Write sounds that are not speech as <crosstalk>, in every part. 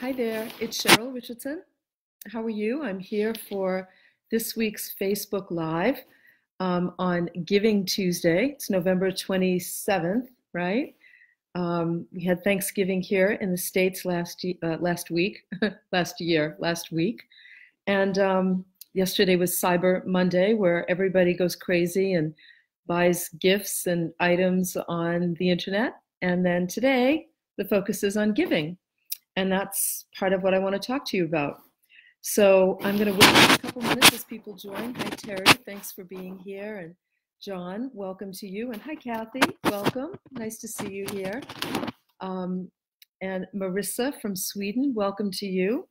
Hi there, it's Cheryl Richardson. How are you? I'm here for this week's Facebook Live um, on Giving Tuesday. It's November 27th, right? Um, we had Thanksgiving here in the States last, uh, last week, <laughs> last year, last week. And um, yesterday was Cyber Monday, where everybody goes crazy and buys gifts and items on the internet. And then today, the focus is on giving. And that's part of what I want to talk to you about. So I'm going to wait a couple minutes as people join. Hi, Terry. Thanks for being here. And John, welcome to you. And hi, Kathy. Welcome. Nice to see you here. Um, and Marissa from Sweden, welcome to you.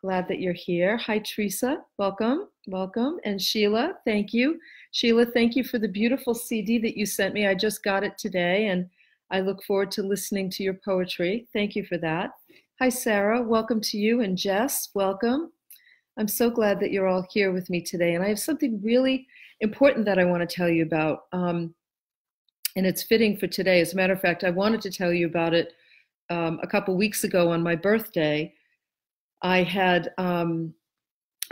Glad that you're here. Hi, Teresa. Welcome. Welcome. And Sheila, thank you. Sheila, thank you for the beautiful CD that you sent me. I just got it today and I look forward to listening to your poetry. Thank you for that. Hi, Sarah. Welcome to you. And Jess, welcome. I'm so glad that you're all here with me today. And I have something really important that I want to tell you about. Um, and it's fitting for today. As a matter of fact, I wanted to tell you about it um, a couple weeks ago on my birthday. I had um,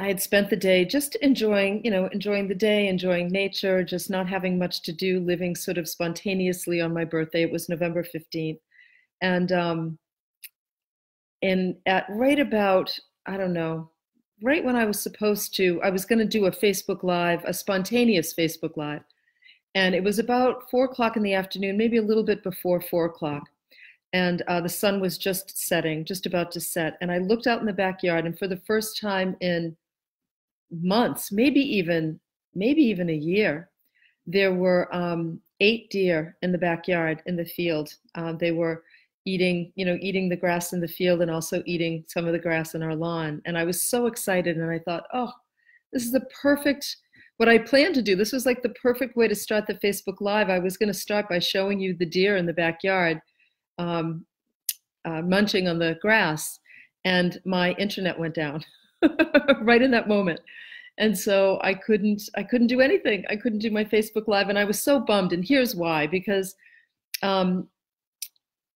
I had spent the day just enjoying, you know, enjoying the day, enjoying nature, just not having much to do, living sort of spontaneously on my birthday. It was November 15th. And um, and at right about i don't know right when i was supposed to i was going to do a facebook live a spontaneous facebook live and it was about four o'clock in the afternoon maybe a little bit before four o'clock and uh, the sun was just setting just about to set and i looked out in the backyard and for the first time in months maybe even maybe even a year there were um, eight deer in the backyard in the field. Uh, they were eating you know eating the grass in the field and also eating some of the grass in our lawn. And i was so excited and i thought oh this is the perfect what i planned to do this was like the perfect way to start the facebook live. I was going to start by showing you the deer in the backyard um, uh, munching on the grass and my internet went down <laughs> right in that moment. And so i couldn't i couldn't do anything. I couldn't do my facebook live and i was so bummed. And here's why because um,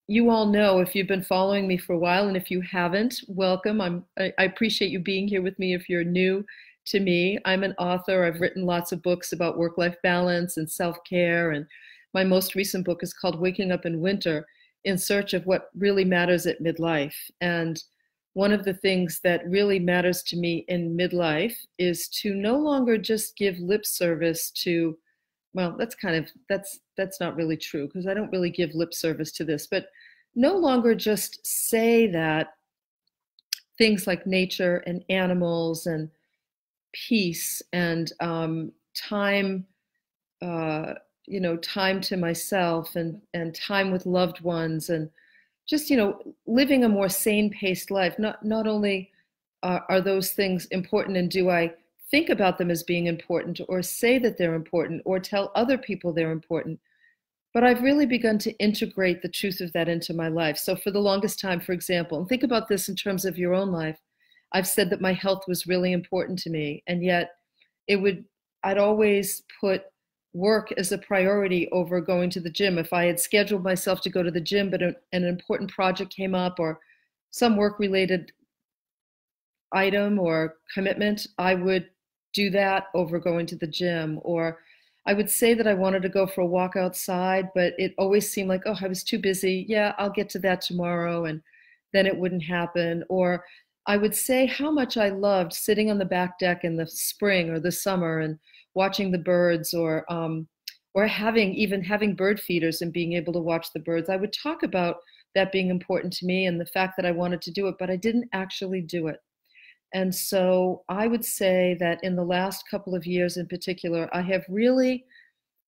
you all know if you've been following me for a while, and if you haven't, welcome. I'm, I, I appreciate you being here with me. If you're new to me, I'm an author. I've written lots of books about work life balance and self care. And my most recent book is called Waking Up in Winter in Search of What Really Matters at Midlife. And one of the things that really matters to me in midlife is to no longer just give lip service to well that's kind of that's that's not really true because i don't really give lip service to this but no longer just say that things like nature and animals and peace and um, time uh, you know time to myself and and time with loved ones and just you know living a more sane paced life not not only are, are those things important and do i think about them as being important or say that they're important or tell other people they're important. But I've really begun to integrate the truth of that into my life. So, for the longest time, for example, and think about this in terms of your own life, I've said that my health was really important to me. And yet, it would, I'd always put work as a priority over going to the gym. If I had scheduled myself to go to the gym, but an, an important project came up or some work related item or commitment, I would do that over going to the gym or I would say that I wanted to go for a walk outside, but it always seemed like, oh, I was too busy. Yeah, I'll get to that tomorrow. And then it wouldn't happen. Or I would say how much I loved sitting on the back deck in the spring or the summer and watching the birds or, um, or having even having bird feeders and being able to watch the birds. I would talk about that being important to me and the fact that I wanted to do it, but I didn't actually do it. And so I would say that in the last couple of years in particular, I have really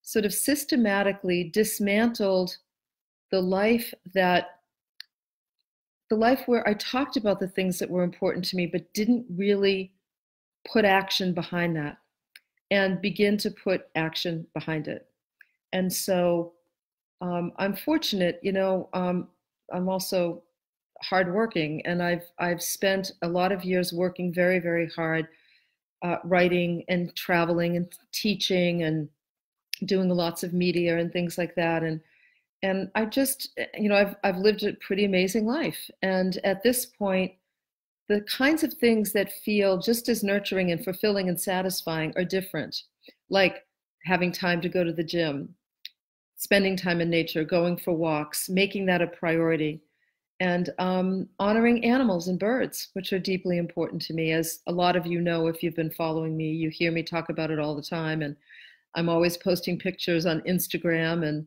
sort of systematically dismantled the life that the life where I talked about the things that were important to me, but didn't really put action behind that and begin to put action behind it. And so um, I'm fortunate, you know, um, I'm also hardworking, and I've I've spent a lot of years working very very hard, uh, writing and traveling and teaching and doing lots of media and things like that. And and I just, you know, I've I've lived a pretty amazing life, and at this point, the kinds of things that feel just as nurturing and fulfilling and satisfying are different, like having time to go to the gym, spending time in nature, going for walks, making that a priority, and um, honoring animals and birds, which are deeply important to me. As a lot of you know, if you've been following me, you hear me talk about it all the time. And I'm always posting pictures on Instagram and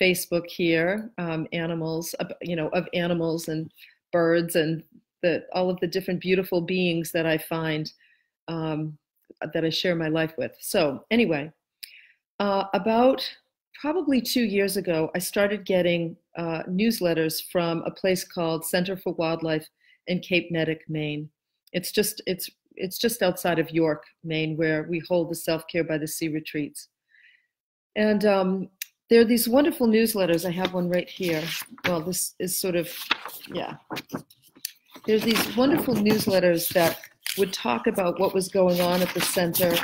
Facebook here, um, animals, you know, of animals and birds and the, all of the different beautiful beings that I find um, that I share my life with. So, anyway, uh, about probably two years ago, I started getting uh, newsletters from a place called Center for Wildlife in Cape Neddick, Maine. It's just it's it's just outside of York, Maine, where we hold the self care by the sea retreats. And um, there are these wonderful newsletters. I have one right here. Well, this is sort of yeah. There's these wonderful newsletters that would talk about what was going on at the center.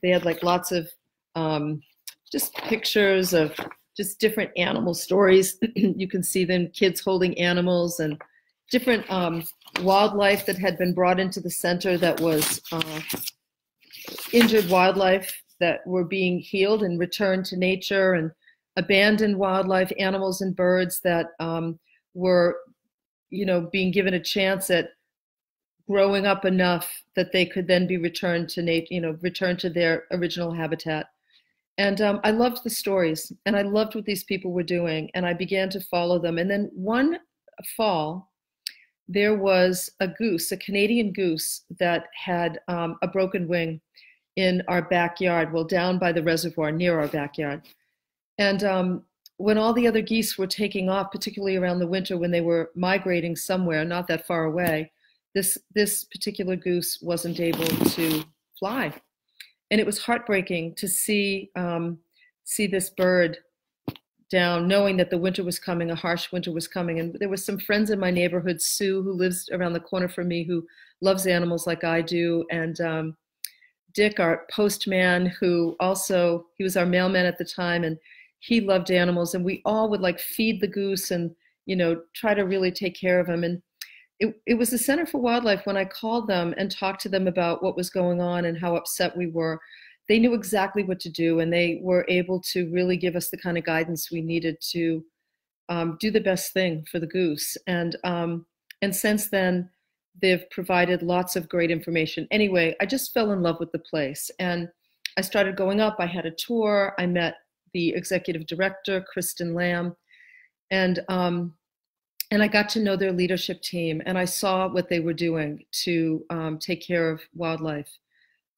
They had like lots of um, just pictures of just different animal stories. <clears throat> you can see them, kids holding animals and different um, wildlife that had been brought into the center that was uh, injured wildlife that were being healed and returned to nature and abandoned wildlife, animals and birds that um, were, you know, being given a chance at growing up enough that they could then be returned to nature, you know, returned to their original habitat. And um, I loved the stories and I loved what these people were doing. And I began to follow them. And then one fall, there was a goose, a Canadian goose, that had um, a broken wing in our backyard, well, down by the reservoir near our backyard. And um, when all the other geese were taking off, particularly around the winter when they were migrating somewhere not that far away, this, this particular goose wasn't able to fly and it was heartbreaking to see um, see this bird down, knowing that the winter was coming, a harsh winter was coming. And there was some friends in my neighborhood, Sue, who lives around the corner from me, who loves animals like I do, and um, Dick, our postman, who also he was our mailman at the time, and he loved animals, and we all would like feed the goose and you know try to really take care of him. And it, it was the Center for Wildlife when I called them and talked to them about what was going on and how upset we were. They knew exactly what to do, and they were able to really give us the kind of guidance we needed to um, do the best thing for the goose. And um, and since then, they've provided lots of great information. Anyway, I just fell in love with the place, and I started going up. I had a tour. I met the executive director, Kristen Lamb, and um, and I got to know their leadership team and I saw what they were doing to um, take care of wildlife.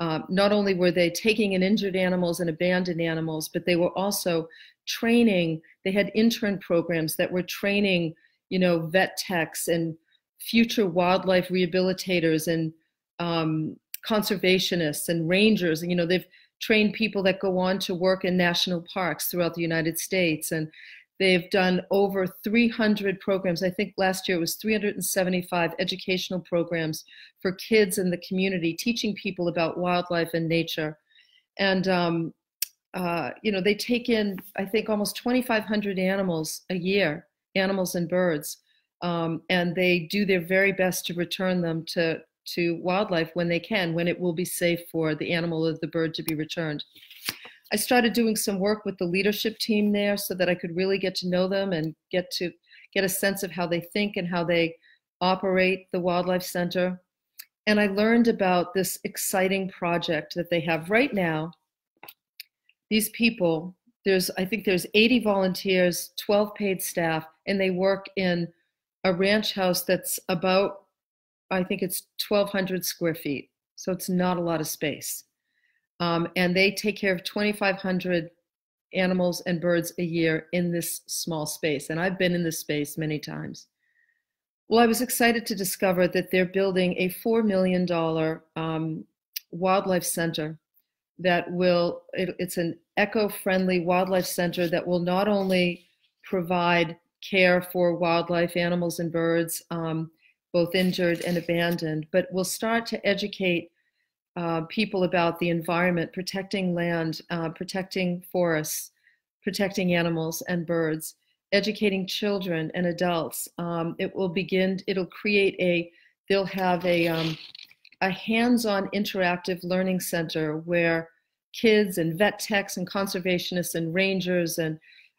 Um, not only were they taking in injured animals and abandoned animals, but they were also training. They had intern programs that were training, you know, vet techs and future wildlife rehabilitators and um, conservationists and rangers. And, you know, they've trained people that go on to work in national parks throughout the United States. And They've done over 300 programs. I think last year it was 375 educational programs for kids in the community, teaching people about wildlife and nature. And, um, uh, you know, they take in, I think, almost 2,500 animals a year, animals and birds. Um, and they do their very best to return them to, to wildlife when they can, when it will be safe for the animal or the bird to be returned. I started doing some work with the leadership team there so that I could really get to know them and get to get a sense of how they think and how they operate the Wildlife Center. And I learned about this exciting project that they have right now. These people, there's I think there's 80 volunteers, 12 paid staff, and they work in a ranch house that's about I think it's 1200 square feet. So it's not a lot of space. Um, and they take care of 2,500 animals and birds a year in this small space. And I've been in this space many times. Well, I was excited to discover that they're building a $4 million um, wildlife center that will, it, it's an eco friendly wildlife center that will not only provide care for wildlife, animals, and birds, um, both injured and abandoned, but will start to educate uh, people about the environment, protecting land, uh, protecting forests, protecting animals and birds, educating children and adults. Um, it will begin, it'll create a, they'll have a, um, a hands-on interactive learning center where kids and vet techs and conservationists and rangers and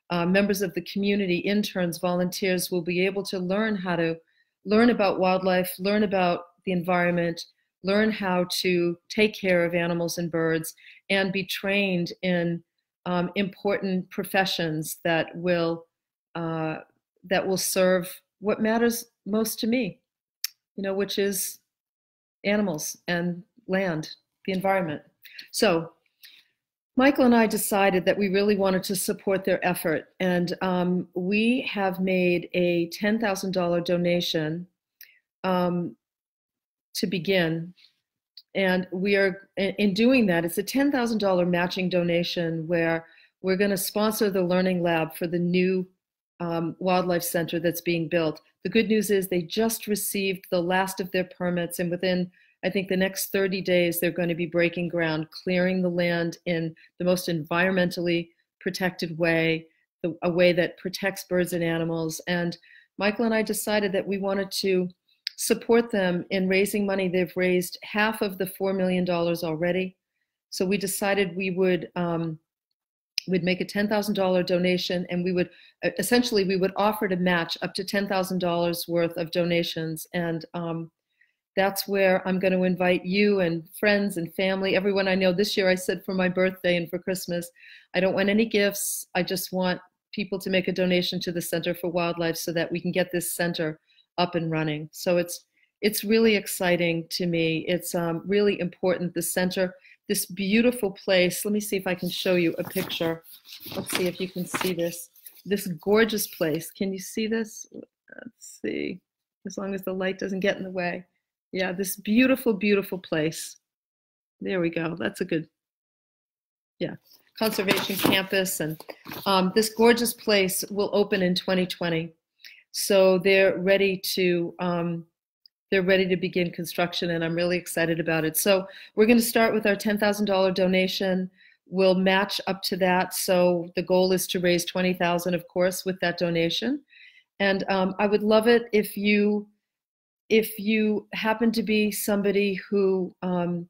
uh, members of the community, interns, volunteers will be able to learn how to learn about wildlife, learn about the environment, learn how to take care of animals and birds, and be trained in um, important professions that will uh, that will serve what matters most to me, you know, which is animals and land, the environment. So Michael and I decided that we really wanted to support their effort, and um, we have made a $10,000 donation um, to begin. And we are, in doing that, it's a $10,000 matching donation where we're going to sponsor the Learning Lab for the new um, wildlife center that's being built. The good news is they just received the last of their permits, and within, I think, the next 30 days, they're going to be breaking ground, clearing the land in the most environmentally protected way, a way that protects birds and animals. And Michael and I decided that we wanted to support them in raising money. They've raised half of the $4 million already. So we decided we would um, we'd make a $10,000 donation and we would essentially we would offer to match up to $10,000 worth of donations and um, that's where I'm going to invite you and friends and family, everyone I know. This year I said for my birthday and for Christmas, I don't want any gifts. I just want people to make a donation to the Center for Wildlife so that we can get this center up and running. So it's it's really exciting to me. It's um, really important. The center, this beautiful place. Let me see if I can show you a picture. Let's see if you can see this. This gorgeous place. Can you see this? Let's see. As long as the light doesn't get in the way. Yeah, this beautiful, beautiful place. There we go. That's a good, yeah, conservation campus. And um, this gorgeous place will open in 2020. So they're ready to um, they're ready to begin construction, and I'm really excited about it. So we're going to start with our $10,000 donation. We'll match up to that. So the goal is to raise 20,000, of course, with that donation. And um, I would love it if you if you happen to be somebody who um,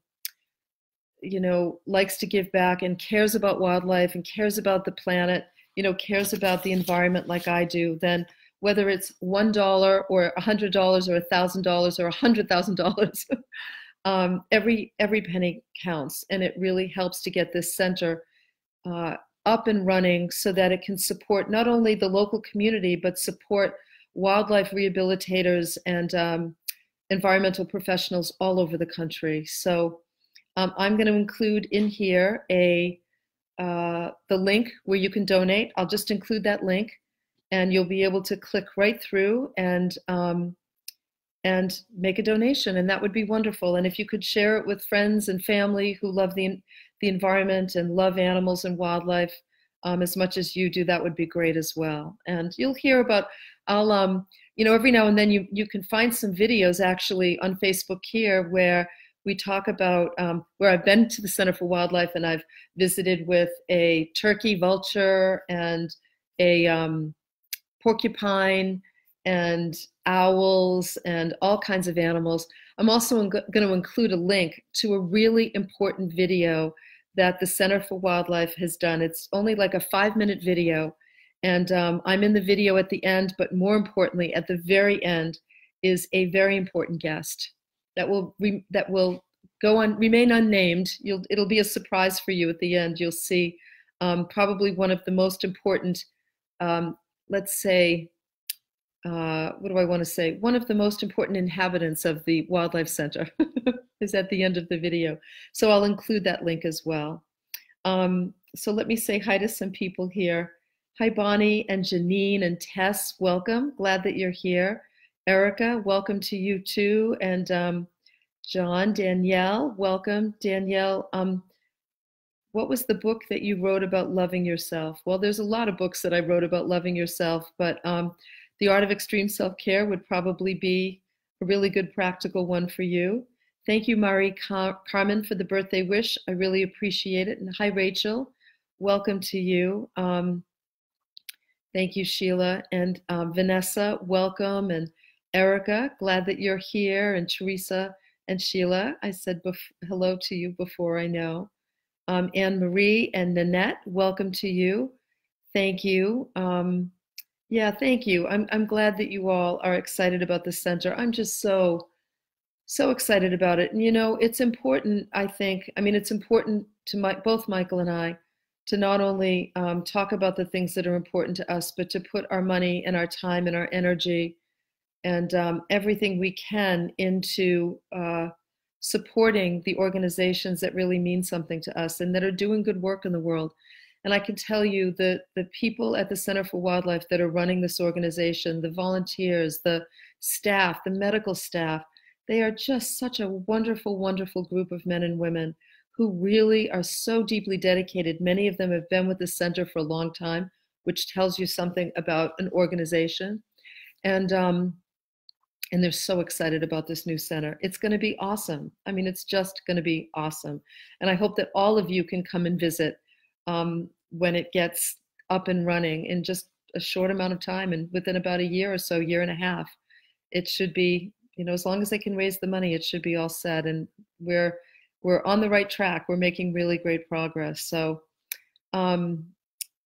you know likes to give back and cares about wildlife and cares about the planet you know cares about the environment like i do then whether it's one dollar or a hundred dollars or a thousand dollars or a hundred thousand dollars. <laughs> Um, every every penny counts, and it really helps to get this center uh, up and running so that it can support not only the local community but support wildlife rehabilitators and um, environmental professionals all over the country. So um, I'm going to include in here a uh, the link where you can donate. I'll just include that link and you'll be able to click right through and um, and make a donation and that would be wonderful. And if you could share it with friends and family who love the the environment and love animals and wildlife um, as much as you do that would be great as well. And you'll hear about I'll um you know every now and then you you can find some videos actually on Facebook here where we talk about um, where I've been to the Center for Wildlife and I've visited with a turkey vulture and a um, porcupine and owls and all kinds of animals. I'm also going to include a link to a really important video that the Center for Wildlife has done. It's only like a five minute video. And um, I'm in the video at the end, but more importantly, at the very end is a very important guest that will re- that will go on remain unnamed. You'll, it'll be a surprise for you at the end. You'll see um, probably one of the most important um, let's say, uh, what do I want to say? One of the most important inhabitants of the Wildlife Center <laughs> is at the end of the video. So I'll include that link as well. Um, so let me say hi to some people here. Hi, Bonnie and Janine and Tess, welcome. Glad that you're here. Erica, welcome to you too. And um, John, Danielle, welcome. Danielle, um, what was the book that you wrote about loving yourself? Well, there's a lot of books that I wrote about loving yourself, but um, The Art of Extreme Self Care would probably be a really good practical one for you. Thank you, Marie Car- Carmen, for the birthday wish. I really appreciate it. And hi, Rachel. Welcome to you. Um, Thank you, Sheila. And um, Vanessa, welcome. And Erica, glad that you're here. And Teresa and Sheila, I said hello to you before I know. Um, Anne Marie and Nanette, welcome to you. Thank you. Um, yeah, thank you. I'm, I'm glad that you all are excited about the center. I'm just so, so excited about it. And you know, it's important, I think, I mean, it's important to my, both Michael and I to not only um, talk about the things that are important to us, but to put our money and our time and our energy and um, everything we can into uh, supporting the organizations that really mean something to us and that are doing good work in the world. And I can tell you that the people at the Center for Wildlife that are running this organization, the volunteers, the staff, the medical staff, they are just such a wonderful, wonderful group of men and women who really are so deeply dedicated. Many of them have been with the center for a long time, which tells you something about an organization. And um, and they're so excited about this new center. It's going to be awesome. I mean, it's just going to be awesome. And I hope that all of you can come and visit um, when it gets up and running in just a short amount of time and within about a year or so, year and a half. It should be, you know, as long as they can raise the money, it should be all set. And we're we're on the right track. We're making really great progress. So, um,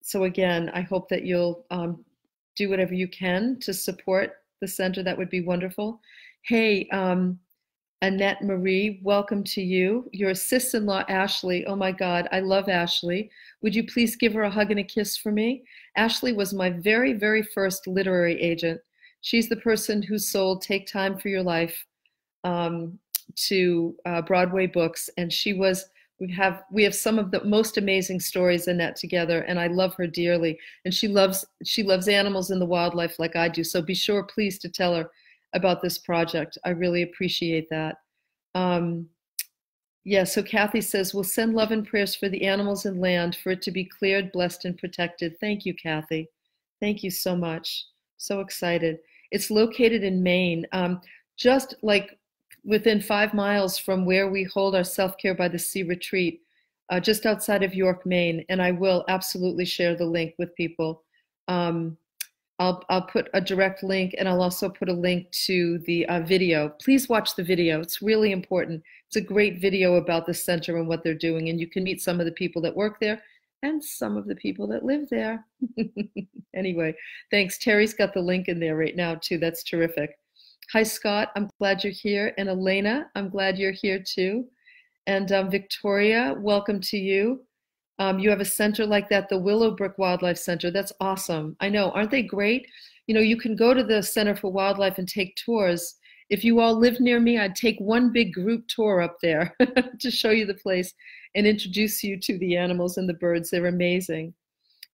so again, I hope that you'll um, do whatever you can to support the center. That would be wonderful. Hey, um, Annette Marie, welcome to you. Your sister-in-law, Ashley. Oh my God, I love Ashley. Would you please give her a hug and a kiss for me? Ashley was my very, very first literary agent. She's the person who sold Take Time for Your Life. Um, to uh, Broadway books, and she was. We have we have some of the most amazing stories in that together, and I love her dearly. And she loves she loves animals and the wildlife like I do. So be sure, please, to tell her about this project. I really appreciate that. Um, yeah, so Kathy says, we'll send love and prayers for the animals and land for it to be cleared, blessed, and protected. Thank you, Kathy. Thank you so much. So excited. It's located in Maine, um, just like within five miles from where we hold our Self Care by the Sea retreat, uh, just outside of York, Maine. And I will absolutely share the link with people. Um, I'll, I'll put a direct link and I'll also put a link to the uh, video. Please watch the video. It's really important. It's a great video about the center and what they're doing. And you can meet some of the people that work there and some of the people that live there. <laughs> anyway, thanks. Terry's got the link in there right now, too. That's terrific. Hi, Scott. I'm glad you're here. And Elena, I'm glad you're here too. And um, Victoria, welcome to you. Um, you have a center like that, the Willowbrook Wildlife Center. That's awesome. I know. Aren't they great? You know, you can go to the Center for Wildlife and take tours. If you all live near me, I'd take one big group tour up there <laughs> to show you the place and introduce you to the animals and the birds. They're amazing.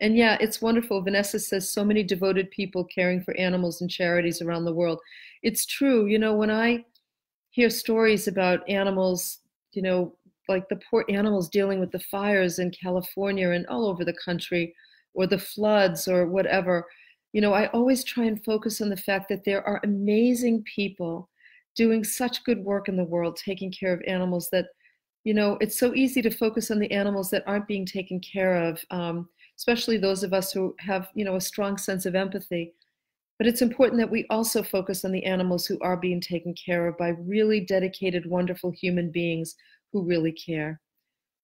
And yeah, it's wonderful. Vanessa says so many devoted people caring for animals and charities around the world. It's true. You know, when I hear stories about animals, you know, like the poor animals dealing with the fires in California and all over the country, or the floods or whatever, you know, I always try and focus on the fact that there are amazing people doing such good work in the world, taking care of animals that, you know, it's so easy to focus on the animals that aren't being taken care of. Um, especially those of us who have, you know, a strong sense of empathy. But it's important that we also focus on the animals who are being taken care of by really dedicated, wonderful human beings who really care.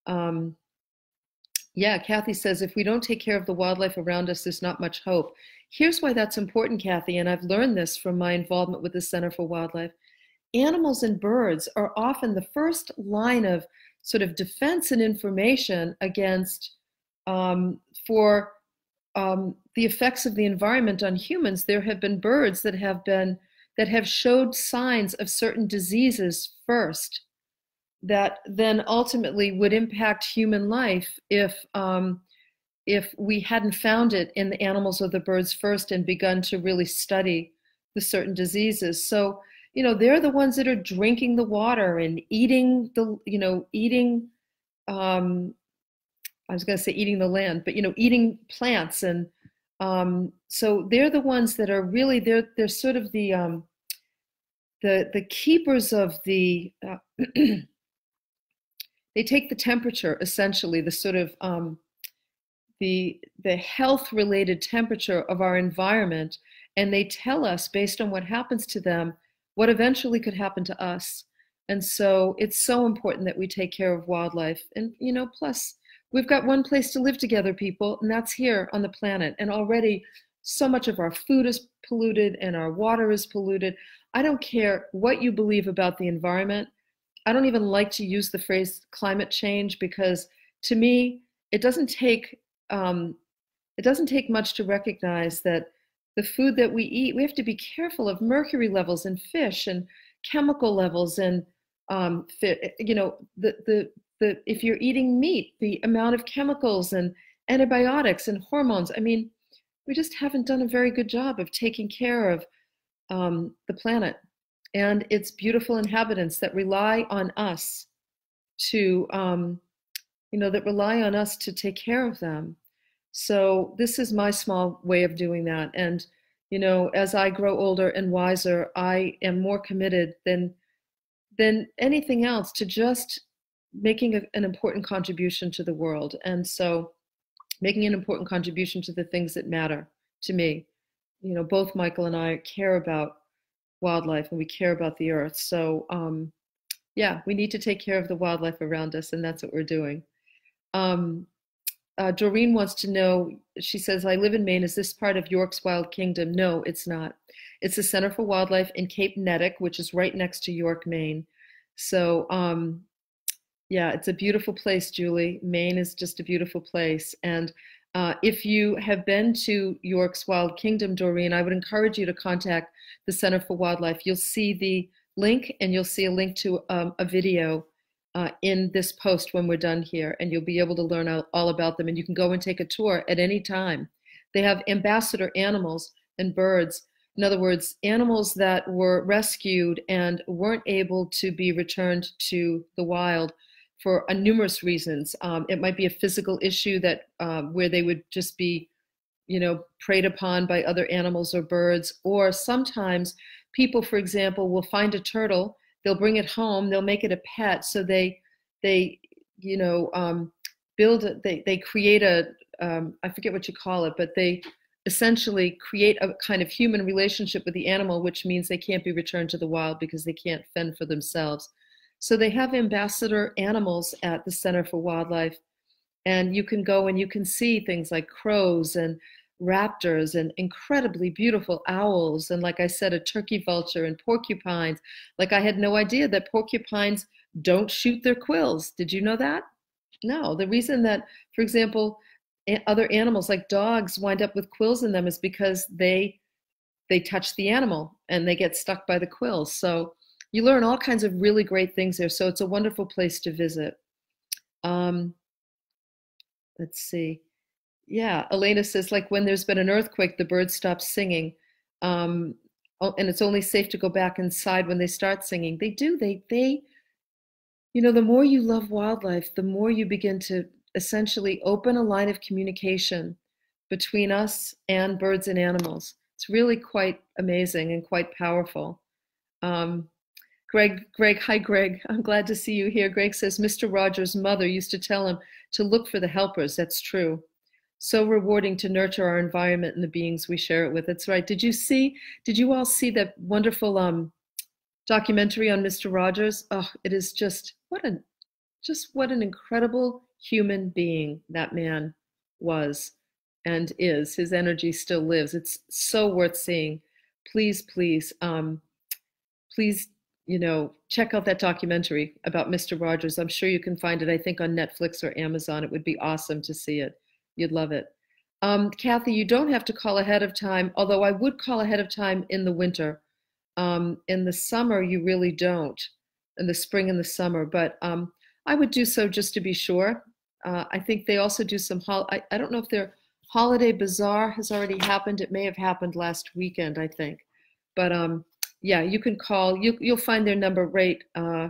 Um, yeah, Kathy says if we don't take care of the wildlife around us, there's not much hope. Here's why that's important, Kathy, and I've learned this from my involvement with the Center for Wildlife. Animals and birds are often the first line of sort of defense and information against um, for um, the effects of the environment on humans, there have been birds that have been that have showed signs of certain diseases first that then ultimately would impact human life if um, if we hadn't found it in the animals or the birds first and begun to really study the certain diseases. So you know they're the ones that are drinking the water and eating the you know eating um, I was going to say eating the land, but you know, eating plants, and um, so they're the ones that are really they're they're sort of the um, the the keepers of the. Uh, <clears throat> they take the temperature essentially, the sort of um, the the health related temperature of our environment and they tell us based on what happens to them what eventually could happen to us and so it's so important that we take care of wildlife and you know plus we've got one place to live together people and that's here on the planet. And already so much of our food is polluted and our water is polluted. I don't care what you believe about the environment. I don't even like to use the phrase climate change because to me it doesn't take um, it doesn't take much to recognize that the food that we eat, we have to be careful of mercury levels in fish and chemical levels and um, you know the the the if you're eating meat, the amount of chemicals and antibiotics and hormones. I mean, we just haven't done a very good job of taking care of um, the planet and its beautiful inhabitants that rely on us to um, you know, that rely on us to take care of them. So this is my small way of doing that. And, you know, as I grow older and wiser, I am more committed than than anything else to just making a, an important contribution to the world. And so making an important contribution to the things that matter to me. You know, both Michael and I care about wildlife and we care about the earth. So um, yeah, we need to take care of the wildlife around us, and that's what we're doing. Um, uh, Doreen wants to know, she says, I live in Maine. Is this part of York's Wild Kingdom? No, it's not. It's the Center for Wildlife in Cape Neddick, which is right next to York, Maine. So, um, yeah, it's a beautiful place, Julie. Maine is just a beautiful place. And uh, if you have been to York's Wild Kingdom, Doreen, I would encourage you to contact the Center for Wildlife. You'll see the link and you'll see a link to um, a video uh, in this post when we're done here, and you'll be able to learn all, all about them. And you can go and take a tour at any time. They have ambassador animals and birds. In other words, animals that were rescued and weren't able to be returned to the wild for uh, numerous reasons. Um, it might be a physical issue that um, where they would just be, you know, preyed upon by other animals or birds, or sometimes people, for example, will find a turtle they'll bring it home they'll make it a pet so they they you know um, build they they create a um, I forget what you call it but they essentially create a kind of human relationship with the animal which means they can't be returned to the wild because they can't fend for themselves so they have ambassador animals at the center for wildlife and you can go and you can see things like crows and raptors and incredibly beautiful owls and like i said a turkey vulture and porcupines. Like i had no idea that porcupines don't shoot their quills. Did you know that? No. The reason that for example other animals like dogs wind up with quills in them is because they they touch the animal and they get stuck by the quills. So you learn all kinds of really great things there so it's a wonderful place to visit um, let's see yeah, Elena says like when there's been an earthquake, the birds stop singing, um, and it's only safe to go back inside when they start singing. They do. They they, you know, the more you love wildlife, the more you begin to essentially open a line of communication between us and birds and animals. It's really quite amazing and quite powerful. Um, Greg, Greg, hi Greg. I'm glad to see you here. Greg says Mr. Rogers' mother used to tell him to look for the helpers. That's true so rewarding to nurture our environment and the beings we share it with. That's right. Did you see, did you all see that wonderful um, documentary on Mr. Rogers? Oh, it is just, what a, just what an incredible human being that man was and is. His energy still lives. It's so worth seeing. Please, please, um, please, you know, check out that documentary about Mr. Rogers. I'm sure you can find it, I think, on Netflix or Amazon. It would be awesome to see it. You'd love it. Um, Kathy, you don't have to call ahead of time, although I would call ahead of time in the winter. Um, in the summer, you really don't, in the spring and the summer, but um, I would do so just to be sure. Uh, I think they also do some, hol- I, I don't know if their holiday bazaar has already happened. It may have happened last weekend, I think. But um, yeah, you can call, you, you'll find their number right uh,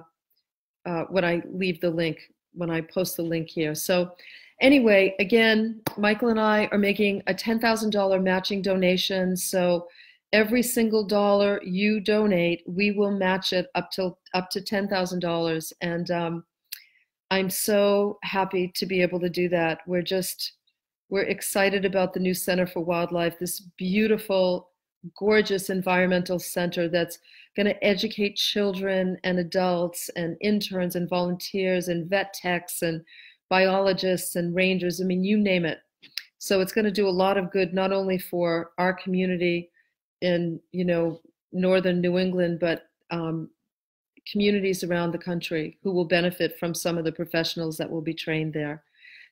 uh, when I leave the link, when I post the link here. So Anyway, again, Michael and I are making a $10,000 matching donation. So every single dollar you donate, we will match it up to up to $10,000. And um, I'm so happy to be able to do that. We're just We're excited about the new Center for Wildlife, this beautiful, gorgeous environmental center that's going to educate children and adults and interns and volunteers and vet techs and biologists and rangers. I mean, you name it. So it's going to do a lot of good, not only for our community in, you know, northern New England, but um, communities around the country who will benefit from some of the professionals that will be trained there.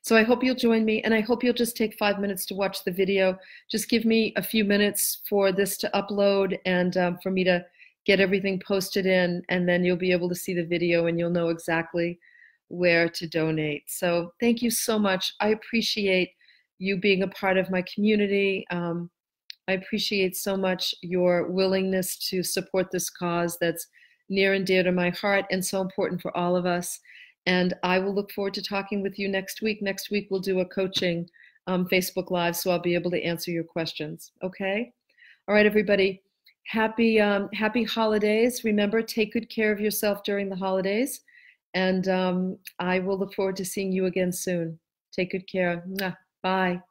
So I hope you'll join me and I hope you'll just take five minutes to watch the video. Just give me a few minutes for this to upload and um, for me to get everything posted in and then you'll be able to see the video and you'll know exactly where to donate. So thank you so much. I appreciate you being a part of my community. Um, I appreciate so much your willingness to support this cause that's near and dear to my heart and so important for all of us. And I will look forward to talking with you next week. Next week, we'll do a coaching um, Facebook Live, so I'll be able to answer your questions. Okay? All right, everybody. Happy, um, happy holidays. Remember, take good care of yourself during the holidays. And um, I will look forward to seeing you again soon. Take good care. Bye.